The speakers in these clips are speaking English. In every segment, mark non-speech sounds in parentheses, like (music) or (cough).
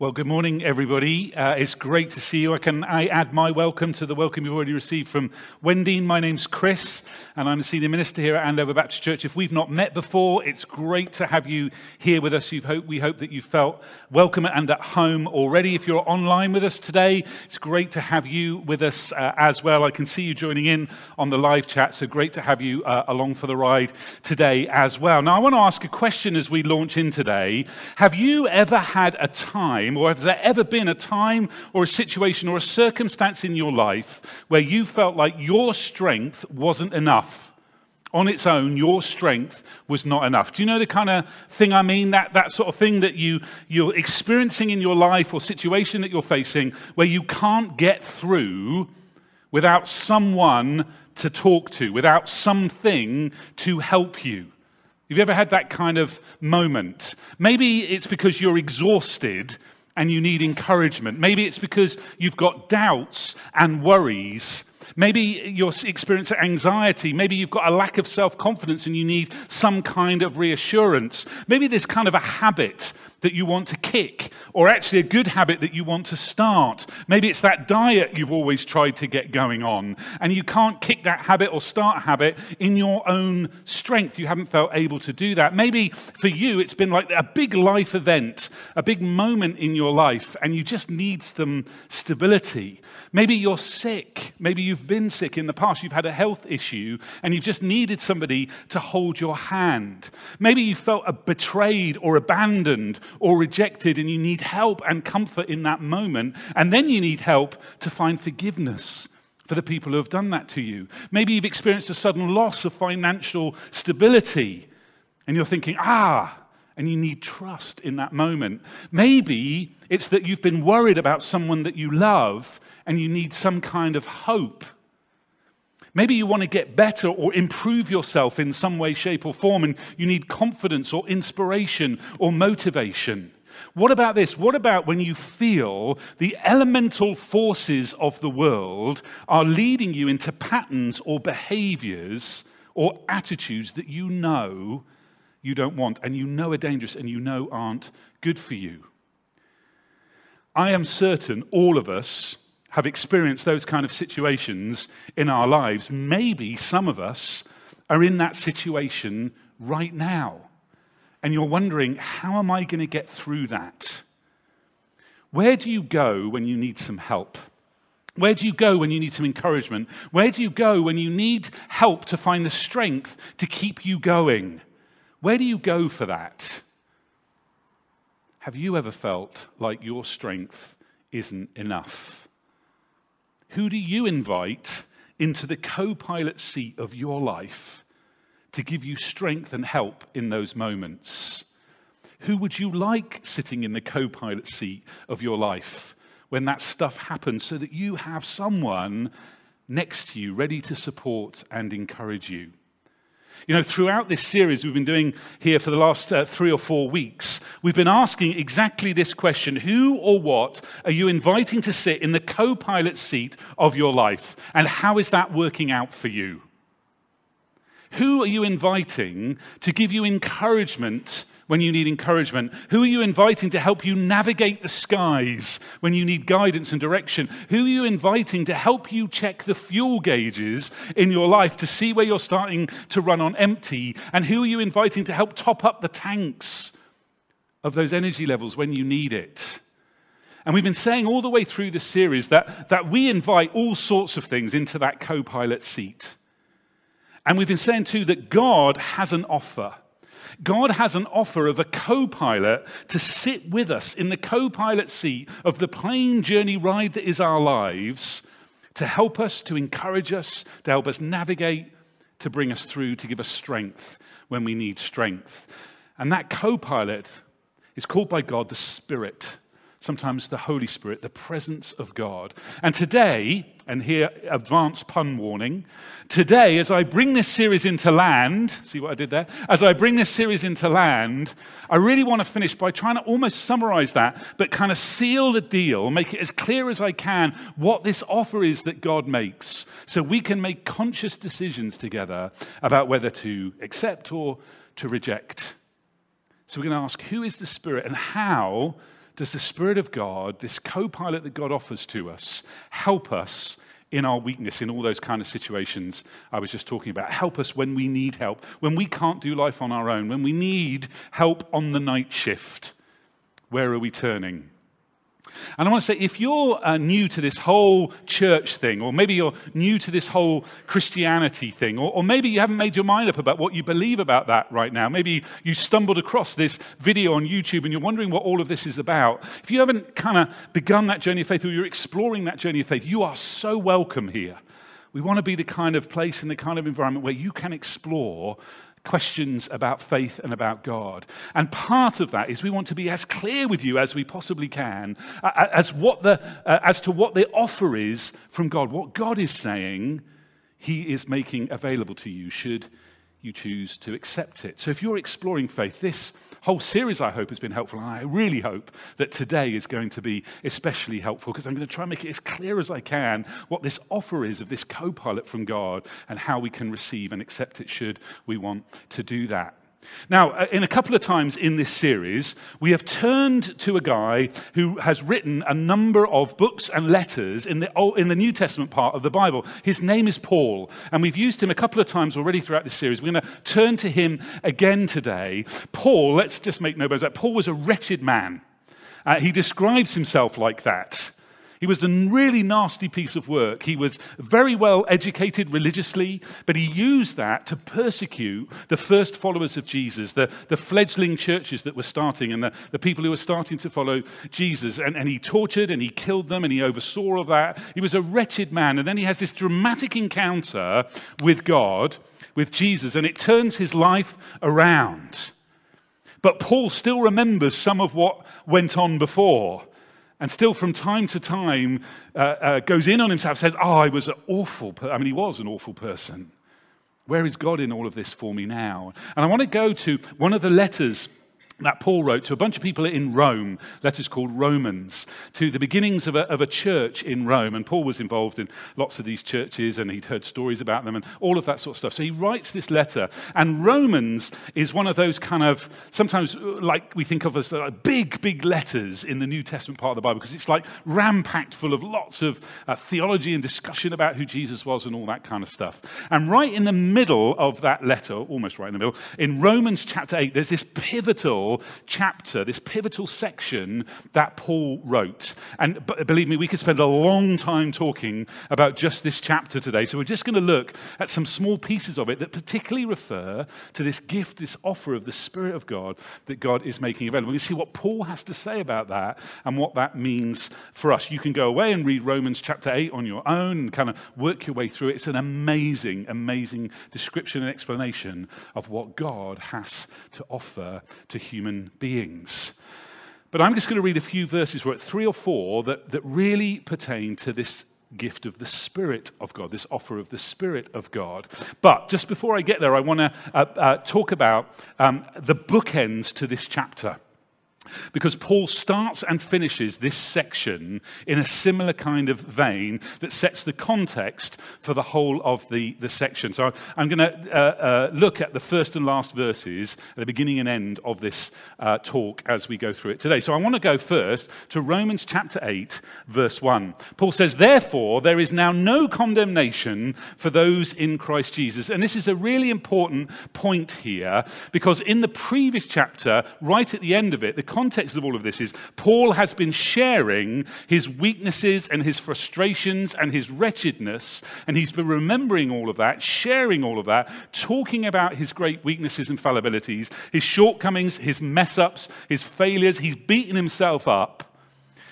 Well, good morning, everybody. Uh, it's great to see you. I can I add my welcome to the welcome you've already received from Wendy. My name's Chris, and I'm the senior minister here at Andover Baptist Church. If we've not met before, it's great to have you here with us. Hope, we hope that you felt welcome and at home already. If you're online with us today, it's great to have you with us uh, as well. I can see you joining in on the live chat, so great to have you uh, along for the ride today as well. Now, I want to ask a question as we launch in today. Have you ever had a time or has there ever been a time or a situation or a circumstance in your life where you felt like your strength wasn't enough? On its own, your strength was not enough. Do you know the kind of thing I mean? That, that sort of thing that you, you're experiencing in your life or situation that you're facing where you can't get through without someone to talk to, without something to help you. Have you ever had that kind of moment? Maybe it's because you're exhausted and you need encouragement. Maybe it's because you've got doubts and worries. Maybe you're experiencing anxiety. Maybe you've got a lack of self confidence and you need some kind of reassurance. Maybe there's kind of a habit that you want to kick, or actually a good habit that you want to start. Maybe it's that diet you've always tried to get going on, and you can't kick that habit or start a habit in your own strength. You haven't felt able to do that. Maybe for you, it's been like a big life event, a big moment in your life, and you just need some stability. Maybe you're sick. Maybe you've been sick in the past. You've had a health issue, and you've just needed somebody to hold your hand. Maybe you felt betrayed or abandoned or rejected, and you need help and comfort in that moment. And then you need help to find forgiveness for the people who have done that to you. Maybe you've experienced a sudden loss of financial stability, and you're thinking, ah, and you need trust in that moment. Maybe it's that you've been worried about someone that you love, and you need some kind of hope Maybe you want to get better or improve yourself in some way, shape, or form, and you need confidence or inspiration or motivation. What about this? What about when you feel the elemental forces of the world are leading you into patterns or behaviors or attitudes that you know you don't want and you know are dangerous and you know aren't good for you? I am certain all of us have experienced those kind of situations in our lives, maybe some of us are in that situation right now. And you're wondering, how am I going to get through that? Where do you go when you need some help? Where do you go when you need some encouragement? Where do you go when you need help to find the strength to keep you going? Where do you go for that? Have you ever felt like your strength isn't enough? Who do you invite into the co pilot seat of your life to give you strength and help in those moments? Who would you like sitting in the co pilot seat of your life when that stuff happens so that you have someone next to you ready to support and encourage you? You know, throughout this series we've been doing here for the last uh, three or four weeks, we've been asking exactly this question Who or what are you inviting to sit in the co pilot seat of your life? And how is that working out for you? Who are you inviting to give you encouragement when you need encouragement? Who are you inviting to help you navigate the skies when you need guidance and direction? Who are you inviting to help you check the fuel gauges in your life to see where you're starting to run on empty? And who are you inviting to help top up the tanks of those energy levels when you need it? And we've been saying all the way through this series that, that we invite all sorts of things into that co pilot seat. And we've been saying too that God has an offer. God has an offer of a co pilot to sit with us in the co pilot seat of the plane journey ride that is our lives to help us, to encourage us, to help us navigate, to bring us through, to give us strength when we need strength. And that co pilot is called by God the Spirit sometimes the Holy Spirit, the presence of God. And today, and here, advanced pun warning, today, as I bring this series into land, see what I did there? As I bring this series into land, I really want to finish by trying to almost summarize that, but kind of seal the deal, make it as clear as I can what this offer is that God makes, so we can make conscious decisions together about whether to accept or to reject. So we're going to ask who is the Spirit and how does the Spirit of God, this co pilot that God offers to us, help us in our weakness, in all those kind of situations I was just talking about. Help us when we need help, when we can't do life on our own, when we need help on the night shift. Where are we turning? And I want to say, if you're uh, new to this whole church thing, or maybe you're new to this whole Christianity thing, or, or, maybe you haven't made your mind up about what you believe about that right now, maybe you stumbled across this video on YouTube and you're wondering what all of this is about. If you haven't kind of begun that journey of faith, or you're exploring that journey of faith, you are so welcome here. We want to be the kind of place and the kind of environment where you can explore questions about faith and about God. And part of that is we want to be as clear with you as we possibly can as, what the, uh, as to what the offer is from God, what God is saying He is making available to you, should you choose to accept it. So if you're exploring faith, this whole series, I hope, has been helpful. And I really hope that today is going to be especially helpful because I'm going to try and make it as clear as I can what this offer is of this co pilot from God and how we can receive and accept it should we want to do that. Now, uh, in a couple of times in this series, we have turned to a guy who has written a number of books and letters in the, in the New Testament part of the Bible. His name is Paul, and we've used him a couple of times already throughout this series. We're going to turn to him again today. Paul, let's just make no bones about it. Paul was a wretched man. Uh, he describes himself like that. He was a really nasty piece of work. He was very well educated religiously, but he used that to persecute the first followers of Jesus, the, the fledgling churches that were starting and the, the people who were starting to follow Jesus. And, and he tortured and he killed them and he oversaw all that. He was a wretched man. And then he has this dramatic encounter with God, with Jesus, and it turns his life around. But Paul still remembers some of what went on before and still from time to time uh, uh, goes in on himself, says, Oh, I was an awful person. I mean, he was an awful person. Where is God in all of this for me now? And I want to go to one of the letters that Paul wrote to a bunch of people in Rome, letters called Romans, to the beginnings of a, of a, church in Rome. And Paul was involved in lots of these churches and he'd heard stories about them and all of that sort of stuff. So he writes this letter. And Romans is one of those kind of, sometimes like we think of as uh, big, big letters in the New Testament part of the Bible because it's like ram packed full of lots of uh, theology and discussion about who Jesus was and all that kind of stuff. And right in the middle of that letter, almost right in the middle, in Romans chapter 8, there's this pivotal chapter, this pivotal section that Paul wrote. And believe me, we could spend a long time talking about just this chapter today. So we're just going to look at some small pieces of it that particularly refer to this gift, this offer of the Spirit of God that God is making available. We see what Paul has to say about that and what that means for us. You can go away and read Romans chapter 8 on your own and kind of work your way through it. It's an amazing, amazing description and explanation of what God has to offer to humans human beings. But I'm just going to read a few verses, right, three or four, that, that really pertain to this gift of the Spirit of God, this offer of the Spirit of God. But just before I get there, I want to uh, uh, talk about um, the bookends to this chapter. Because Paul starts and finishes this section in a similar kind of vein that sets the context for the whole of the, the section. So I'm going to uh, uh, look at the first and last verses the beginning and end of this uh, talk as we go through it today. So I want to go first to Romans chapter 8, verse 1. Paul says, Therefore, there is now no condemnation for those in Christ Jesus. And this is a really important point here because in the previous chapter, right at the end of it, the context of all of this is Paul has been sharing his weaknesses and his frustrations and his wretchedness, and he's been remembering all of that, sharing all of that, talking about his great weaknesses and fallibilities, his shortcomings, his mess ups, his failures. He's beaten himself up.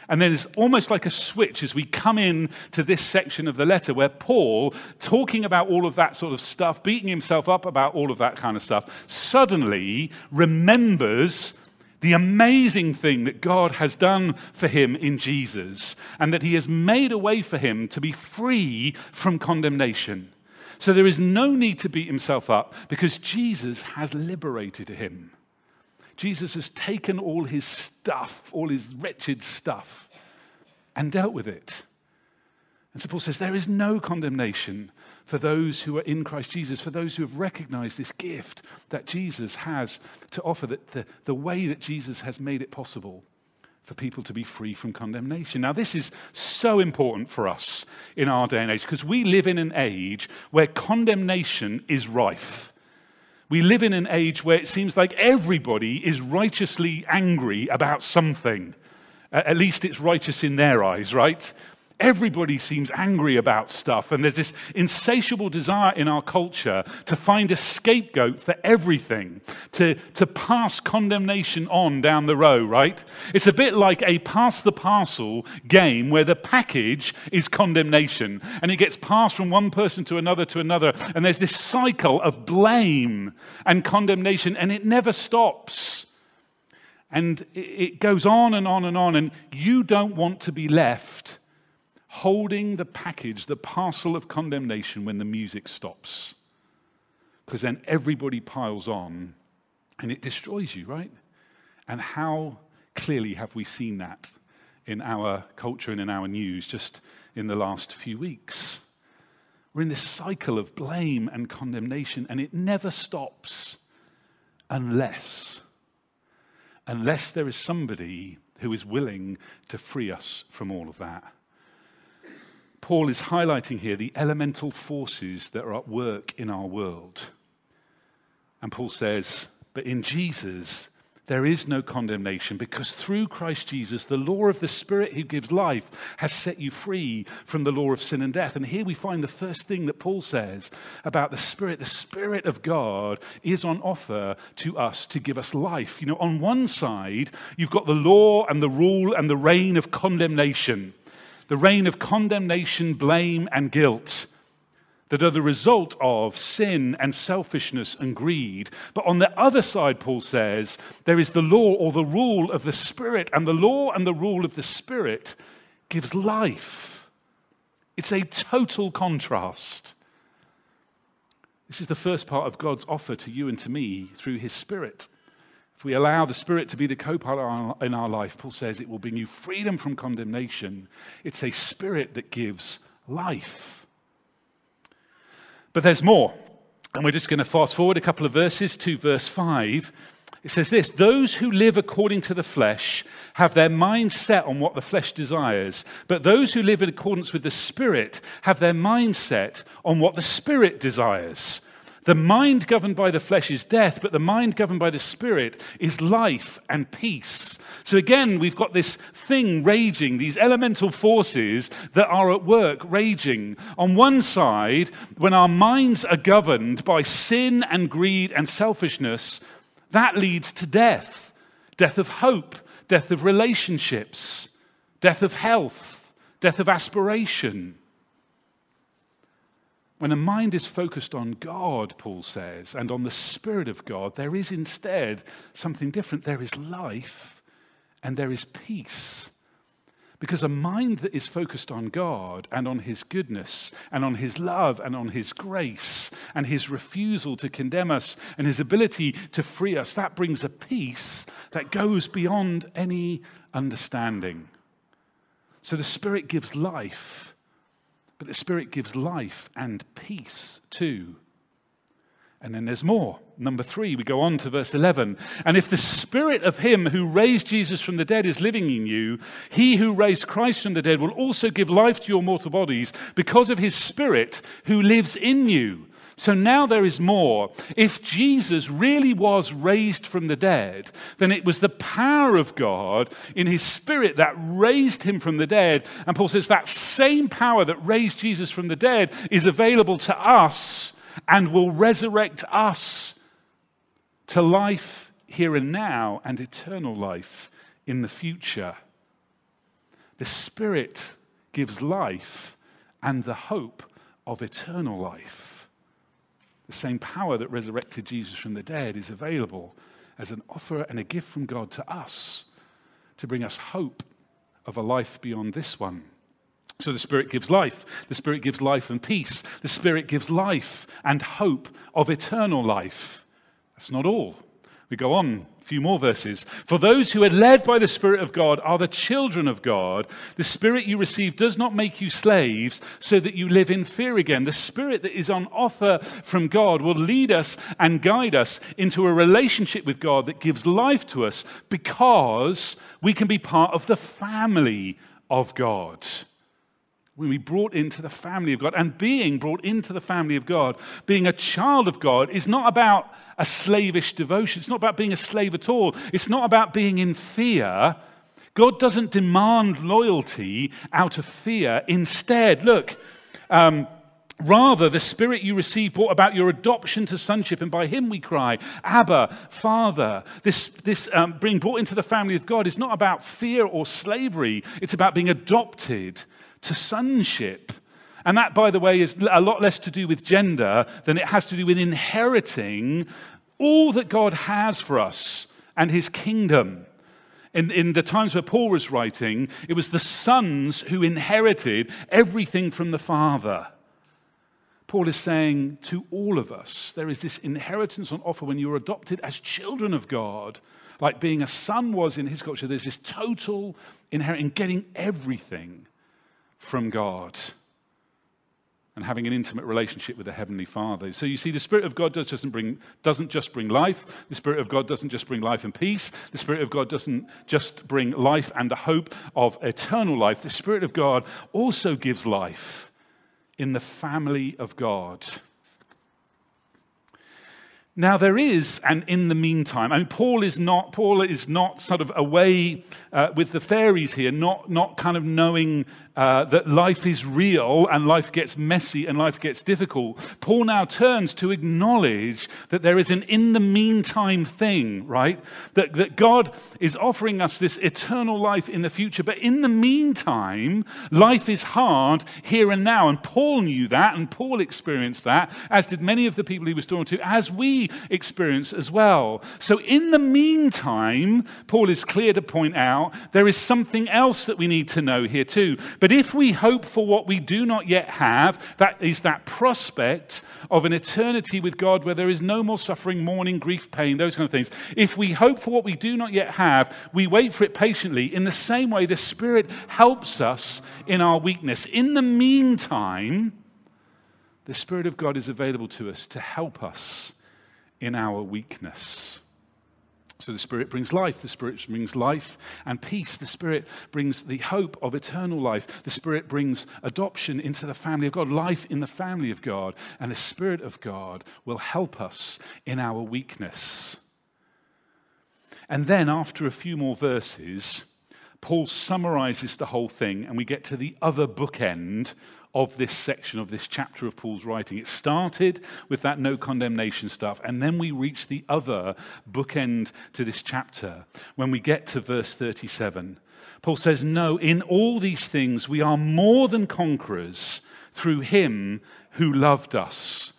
And then it's almost like a switch as we come in to this section of the letter where Paul, talking about all of that sort of stuff, beating himself up about all of that kind of stuff, suddenly remembers the amazing thing that God has done for him in Jesus, and that he has made a way for him to be free from condemnation. So there is no need to beat himself up because Jesus has liberated him. Jesus has taken all his stuff, all his wretched stuff, and dealt with it. And so Paul says there is no condemnation for those who are in Christ Jesus, for those who have recognized this gift that Jesus has to offer, that the, the way that Jesus has made it possible for people to be free from condemnation. Now, this is so important for us in our day and age because we live in an age where condemnation is rife. We live in an age where it seems like everybody is righteously angry about something. At least it's righteous in their eyes, right? Everybody seems angry about stuff, and there's this insatiable desire in our culture to find a scapegoat for everything, to, to pass condemnation on down the row, right? It's a bit like a pass the parcel game where the package is condemnation, and it gets passed from one person to another to another, and there's this cycle of blame and condemnation, and it never stops. And it goes on and on and on, and you don't want to be left holding the package, the parcel of condemnation when the music stops. Because then everybody piles on and it destroys you, right? And how clearly have we seen that in our culture and in our news just in the last few weeks? We're in this cycle of blame and condemnation, and it never stops unless, unless there is somebody who is willing to free us from all of that. Paul is highlighting here the elemental forces that are at work in our world. And Paul says, But in Jesus, there is no condemnation because through Christ Jesus, the law of the Spirit who gives life has set you free from the law of sin and death. And here we find the first thing that Paul says about the Spirit. The Spirit of God is on offer to us to give us life. You know, on one side, you've got the law and the rule and the reign of condemnation the reign of condemnation, blame, and guilt that are the result of sin and selfishness and greed. But on the other side, Paul says, there is the law or the rule of the Spirit, and the law and the rule of the Spirit gives life. It's a total contrast. This is the first part of God's offer to you and to me through his Spirit. If we allow the Spirit to be the co pilot in our life, Paul says it will bring you freedom from condemnation. It's a Spirit that gives life. But there's more. And we're just going to fast forward a couple of verses to verse 5. It says this Those who live according to the flesh have their mind set on what the flesh desires, but those who live in accordance with the Spirit have their mind set on what the Spirit desires. The mind governed by the flesh is death, but the mind governed by the spirit is life and peace. So again, we've got this thing raging, these elemental forces that are at work raging. On one side, when our minds are governed by sin and greed and selfishness, that leads to death death of hope, death of relationships, death of health, death of aspiration. When a mind is focused on God, Paul says, and on the Spirit of God, there is instead something different. There is life and there is peace. Because a mind that is focused on God and on His goodness and on His love and on His grace and His refusal to condemn us and His ability to free us, that brings a peace that goes beyond any understanding. So the Spirit gives life but the Spirit gives life and peace too. And then there's more. Number three, we go on to verse 11. And if the spirit of him who raised Jesus from the dead is living in you, he who raised Christ from the dead will also give life to your mortal bodies because of his spirit who lives in you. So now there is more. If Jesus really was raised from the dead, then it was the power of God in his spirit that raised him from the dead. And Paul says that same power that raised Jesus from the dead is available to us and will resurrect us to life here and now and eternal life in the future. The Spirit gives life and the hope of eternal life. The same power that resurrected Jesus from the dead is available as an offer and a gift from God to us to bring us hope of a life beyond this one. So the Spirit gives life. The Spirit gives life and peace. The Spirit gives life and hope of eternal life. That's not all. We go on, few more verses. For those who are led by the Spirit of God are the children of God. The Spirit you receive does not make you slaves so that you live in fear again. The Spirit that is on offer from God will lead us and guide us into a relationship with God that gives life to us because we can be part of the family of God when we brought into the family of God. And being brought into the family of God, being a child of God, is not about a slavish devotion. It's not about being a slave at all. It's not about being in fear. God doesn't demand loyalty out of fear. Instead, look, um, Rather, the Spirit you received brought about your adoption to sonship, and by Him we cry, Abba, Father. This, this um, being brought into the family of God is not about fear or slavery, it's about being adopted to sonship. And that, by the way, is a lot less to do with gender than it has to do with inheriting all that God has for us and his kingdom. In, in the times where Paul was writing, it was the sons who inherited everything from the father. Paul is saying to all of us, there is this inheritance on offer when you're adopted as children of God. Like being a son was in his culture, there's this total inheritance, getting everything from God and having an intimate relationship with the Heavenly Father. So you see, the Spirit of God does just bring, doesn't just bring life. The Spirit of God doesn't just bring life and peace. The Spirit of God doesn't just bring life and a hope of eternal life. The Spirit of God also gives life in the family of God. Now there is, and in the meantime, I mean, Paul is not Paul is not sort of away uh, with the fairies here, not not kind of knowing uh, that life is real and life gets messy and life gets difficult, Paul now turns to acknowledge that there is an in the meantime thing, right? That, that God is offering us this eternal life in the future, but in the meantime, life is hard here and now. And Paul knew that, and Paul experienced that, as did many of the people he was talking to, as we experience as well. So in the meantime, Paul is clear to point out there is something else that we need to know here too. But but if we hope for what we do not yet have, that is that prospect of an eternity with God where there is no more suffering, mourning, grief, pain, those kind of things. If we hope for what we do not yet have, we wait for it patiently. In the same way, the Spirit helps us in our weakness. In the meantime, the Spirit of God is available to us to help us in our weakness. So the Spirit brings life. The Spirit brings life and peace. The Spirit brings the hope of eternal life. The Spirit brings adoption into the family of God, life in the family of God. And the Spirit of God will help us in our weakness. And then, after a few more verses, Paul summarizes the whole thing, and we get to the other bookend of this section of this chapter of Paul's writing. It started with that no condemnation stuff, and then we reach the other bookend to this chapter when we get to verse 37. Paul says, No, in all these things we are more than conquerors through him who loved us.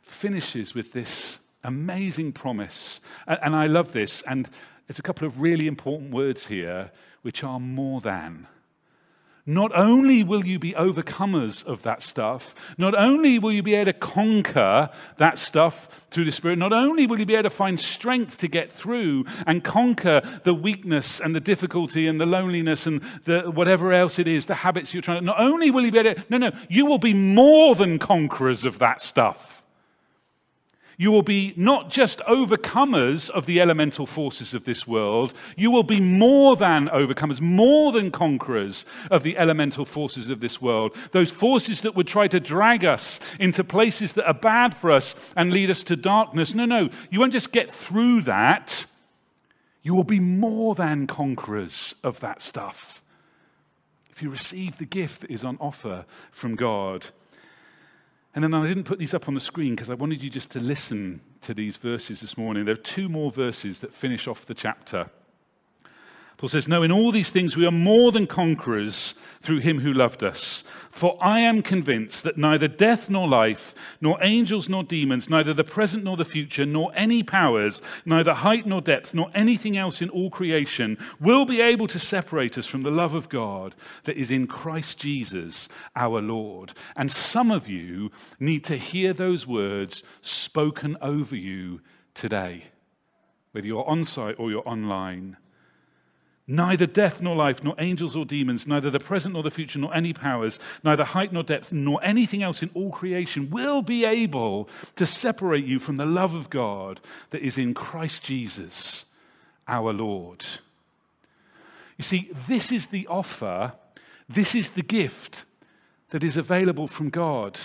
Finishes with this amazing promise. And, I love this. And there's a couple of really important words here, which are more than. Not only will you be overcomers of that stuff, not only will you be able to conquer that stuff through the Spirit, not only will you be able to find strength to get through and conquer the weakness and the difficulty and the loneliness and the whatever else it is, the habits you're trying to, not only will you be able to, no, no, you will be more than conquerors of that stuff. You will be not just overcomers of the elemental forces of this world, you will be more than overcomers, more than conquerors of the elemental forces of this world. Those forces that would try to drag us into places that are bad for us and lead us to darkness. No, no, you won't just get through that, you will be more than conquerors of that stuff. If you receive the gift that is on offer from God, and then I didn't put these up on the screen because I wanted you just to listen to these verses this morning. There are two more verses that finish off the chapter. Paul says, No, in all these things we are more than conquerors through him who loved us. For I am convinced that neither death nor life, nor angels nor demons, neither the present nor the future, nor any powers, neither height nor depth, nor anything else in all creation will be able to separate us from the love of God that is in Christ Jesus our Lord. And some of you need to hear those words spoken over you today. whether you're on site or you're online. Neither death nor life, nor angels or demons, neither the present nor the future, nor any powers, neither height nor depth, nor anything else in all creation will be able to separate you from the love of God that is in Christ Jesus our Lord. You see, this is the offer, this is the gift that is available from God.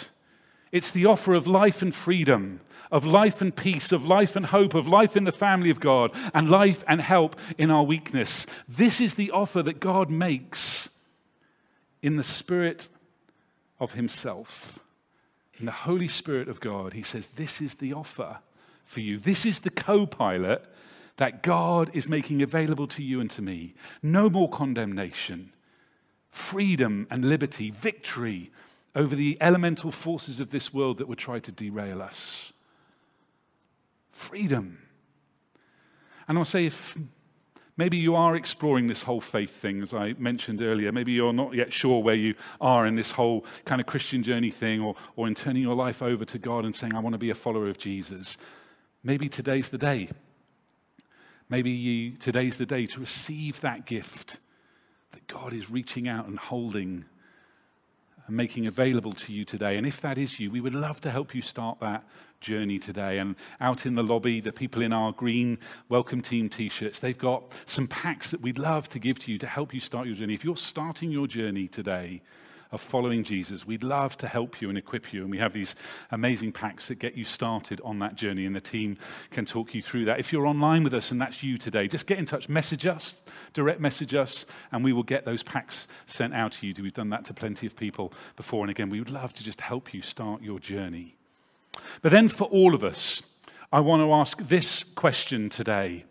It's the offer of life and freedom, of life and peace, of life and hope, of life in the family of God, and life and help in our weakness. This is the offer that God makes in the Spirit of Himself. In the Holy Spirit of God, He says, This is the offer for you. This is the co pilot that God is making available to you and to me. No more condemnation, freedom and liberty, victory over the elemental forces of this world that would try to derail us. Freedom. And I'll say, if maybe you are exploring this whole faith thing, as I mentioned earlier, maybe you're not yet sure where you are in this whole kind of Christian journey thing, or, or in turning your life over to God and saying, I want to be a follower of Jesus. Maybe today's the day. Maybe you, today's the day to receive that gift that God is reaching out and holding and making available to you today. And if that is you, we would love to help you start that journey today. And out in the lobby, the people in our green welcome team t shirts, they've got some packs that we'd love to give to you to help you start your journey. If you're starting your journey today, of following Jesus. We'd love to help you and equip you. And we have these amazing packs that get you started on that journey, and the team can talk you through that. If you're online with us and that's you today, just get in touch, message us, direct message us, and we will get those packs sent out to you. We've done that to plenty of people before. And again, we would love to just help you start your journey. But then for all of us, I want to ask this question today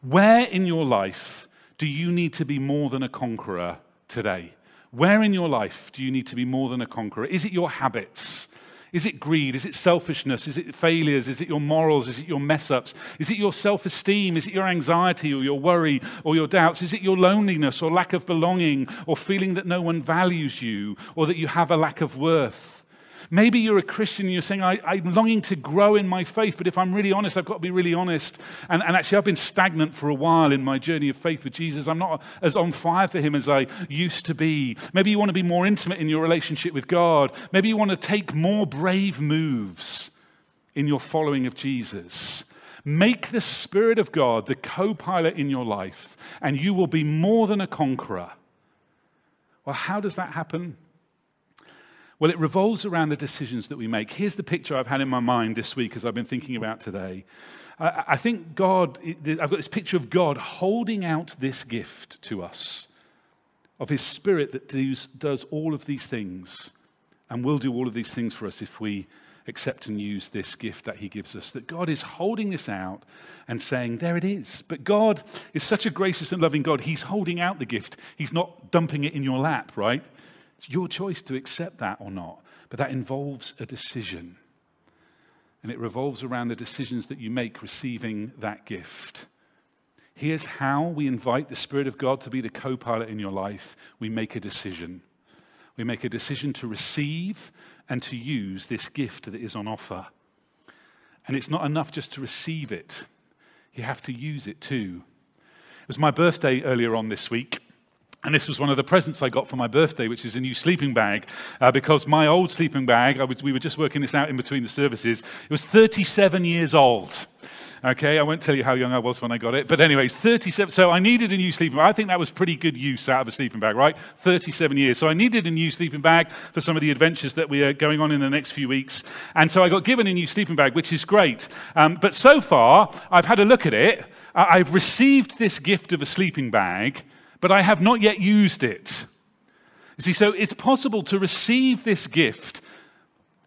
Where in your life do you need to be more than a conqueror today? Where in your life do you need to be more than a conqueror? Is it your habits? Is it greed? Is it selfishness? Is it failures? Is it your morals? Is it your mess ups? Is it your self esteem? Is it your anxiety or your worry or your doubts? Is it your loneliness or lack of belonging or feeling that no one values you or that you have a lack of worth? Maybe you're a Christian and you're saying, I, am longing to grow in my faith, but if I'm really honest, I've got to be really honest. And, and actually, I've been stagnant for a while in my journey of faith with Jesus. I'm not as on fire for Him as I used to be. Maybe you want to be more intimate in your relationship with God. Maybe you want to take more brave moves in your following of Jesus. Make the Spirit of God the co pilot in your life, and you will be more than a conqueror. Well, how does that happen? Well, it revolves around the decisions that we make. Here's the picture I've had in my mind this week as I've been thinking about today. I, think God, I've got this picture of God holding out this gift to us of His Spirit that does, does all of these things and will do all of these things for us if we accept and use this gift that He gives us. That God is holding this out and saying, There it is. But God is such a gracious and loving God. He's holding out the gift, He's not dumping it in your lap, right? It's your choice to accept that or not, but that involves a decision. And it revolves around the decisions that you make receiving that gift. Here's how we invite the Spirit of God to be the co pilot in your life we make a decision. We make a decision to receive and to use this gift that is on offer. And it's not enough just to receive it, you have to use it too. It was my birthday earlier on this week. And this was one of the presents I got for my birthday, which is a new sleeping bag, uh, because my old sleeping bag, was, we were just working this out in between the services, it was 37 years old. Okay, I won't tell you how young I was when I got it, but anyways, 37. So I needed a new sleeping bag. I think that was pretty good use out of a sleeping bag, right? 37 years. So I needed a new sleeping bag for some of the adventures that we are going on in the next few weeks. And so I got given a new sleeping bag, which is great. Um, but so far, I've had a look at it. I've received this gift of a sleeping bag but I have not yet used it. You see, so it's possible to receive this gift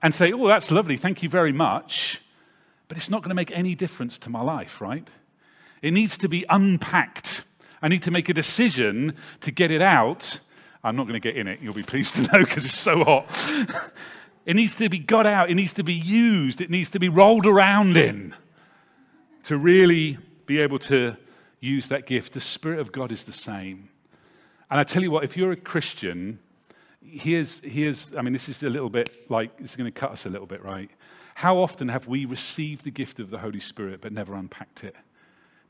and say, oh, that's lovely, thank you very much, but it's not going to make any difference to my life, right? It needs to be unpacked. I need to make a decision to get it out. I'm not going to get in it, you'll be pleased to (laughs) know, because it's so hot. (laughs) it needs to be got out, it needs to be used, it needs to be rolled around in to really be able to use that gift. The Spirit of God is the same. And I tell you what, if you're a Christian, here's, here's I mean, this is a little bit like, it's going to cut us a little bit, right? How often have we received the gift of the Holy Spirit but never unpacked it?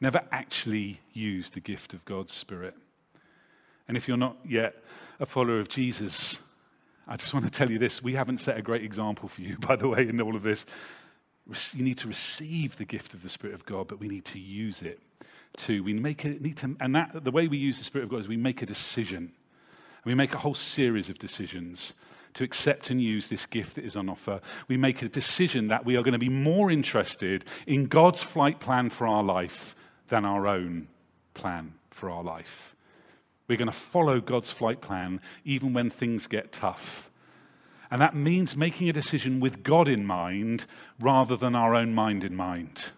never actually used the gift of God's Spirit. And if you're not yet a follower of Jesus, I just want to tell you this. We haven't set a great example for you, (laughs) by the way, in all of this. You need to receive the gift of the Spirit of God, but we need to use it too. We make it, need to, and that, the way we use the Spirit of God is we make a decision. We make a whole series of decisions to accept and use this gift that is on offer. We make a decision that we are going to be more interested in God's flight plan for our life than our own plan for our life. We're going to follow God's flight plan even when things get tough. And that means making a decision with God in mind rather than our own mind in mind.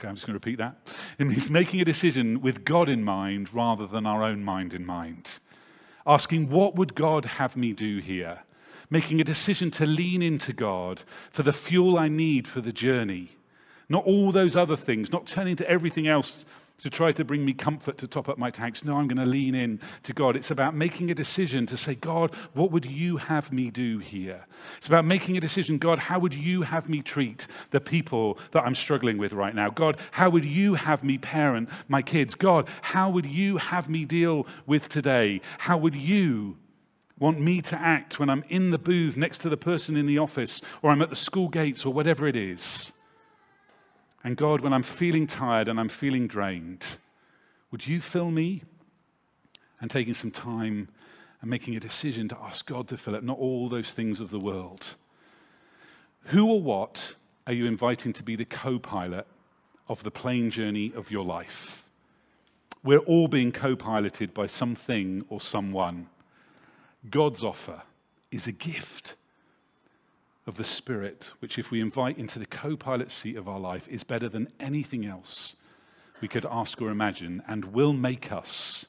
Okay, I'm just going to repeat that. It means making a decision with God in mind rather than our own mind in mind. Asking, what would God have me do here? Making a decision to lean into God for the fuel I need for the journey. Not all those other things, not turning to everything else to try to bring me comfort to top up my tanks. No, I'm going to lean in to God. It's about making a decision to say, God, what would you have me do here? It's about making a decision, God, how would you have me treat the people that I'm struggling with right now? God, how would you have me parent my kids? God, how would you have me deal with today? How would you want me to act when I'm in the booth next to the person in the office or I'm at the school gates or whatever it is? And God, when I'm feeling tired and I'm feeling drained, would you fill me? And taking some time and making a decision to ask God to fill it, not all those things of the world. Who or what are you inviting to be the co pilot of the plane journey of your life? We're all being co piloted by something or someone. God's offer is a gift of the Spirit, which, if we invite into the co pilot seat of our life, is better than anything else we could ask or imagine and will make us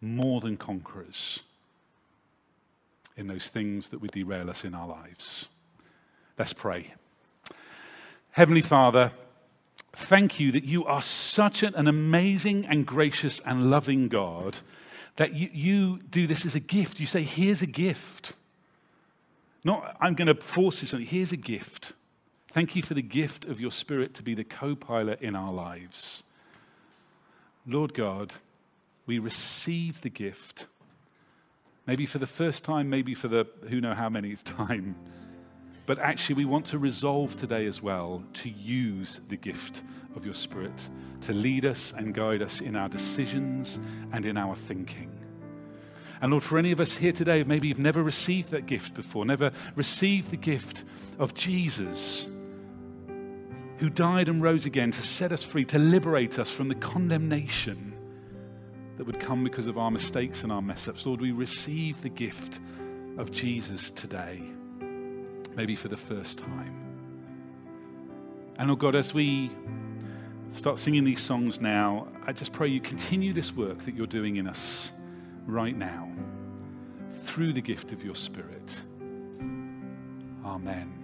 more than conquerors in those things that would derail us in our lives. Let's pray. Heavenly Father, thank you that you are such an amazing and gracious and loving God that you, you do this as a gift. You say, Here's a gift. Not, I'm going to force this on you. Here's a gift. Thank you for the gift of your Spirit to be the co pilot in our lives. Lord God, we receive the gift. Maybe for the first time, maybe for the who know how many (laughs) time. But actually, we want to resolve today as well to use the gift of your Spirit to lead us and guide us in our decisions and in our thinking. And Lord, for any of us here today, maybe you've never received that gift before, never received the gift of Jesus, who died and rose again to set us free, to liberate us from the condemnation that would come because of our mistakes and our mess ups. Lord, we receive the gift of Jesus today, maybe for the first time. And oh God, as we start singing these songs now, I just pray you continue this work that you're doing in us right now through the gift of your Spirit. Amen.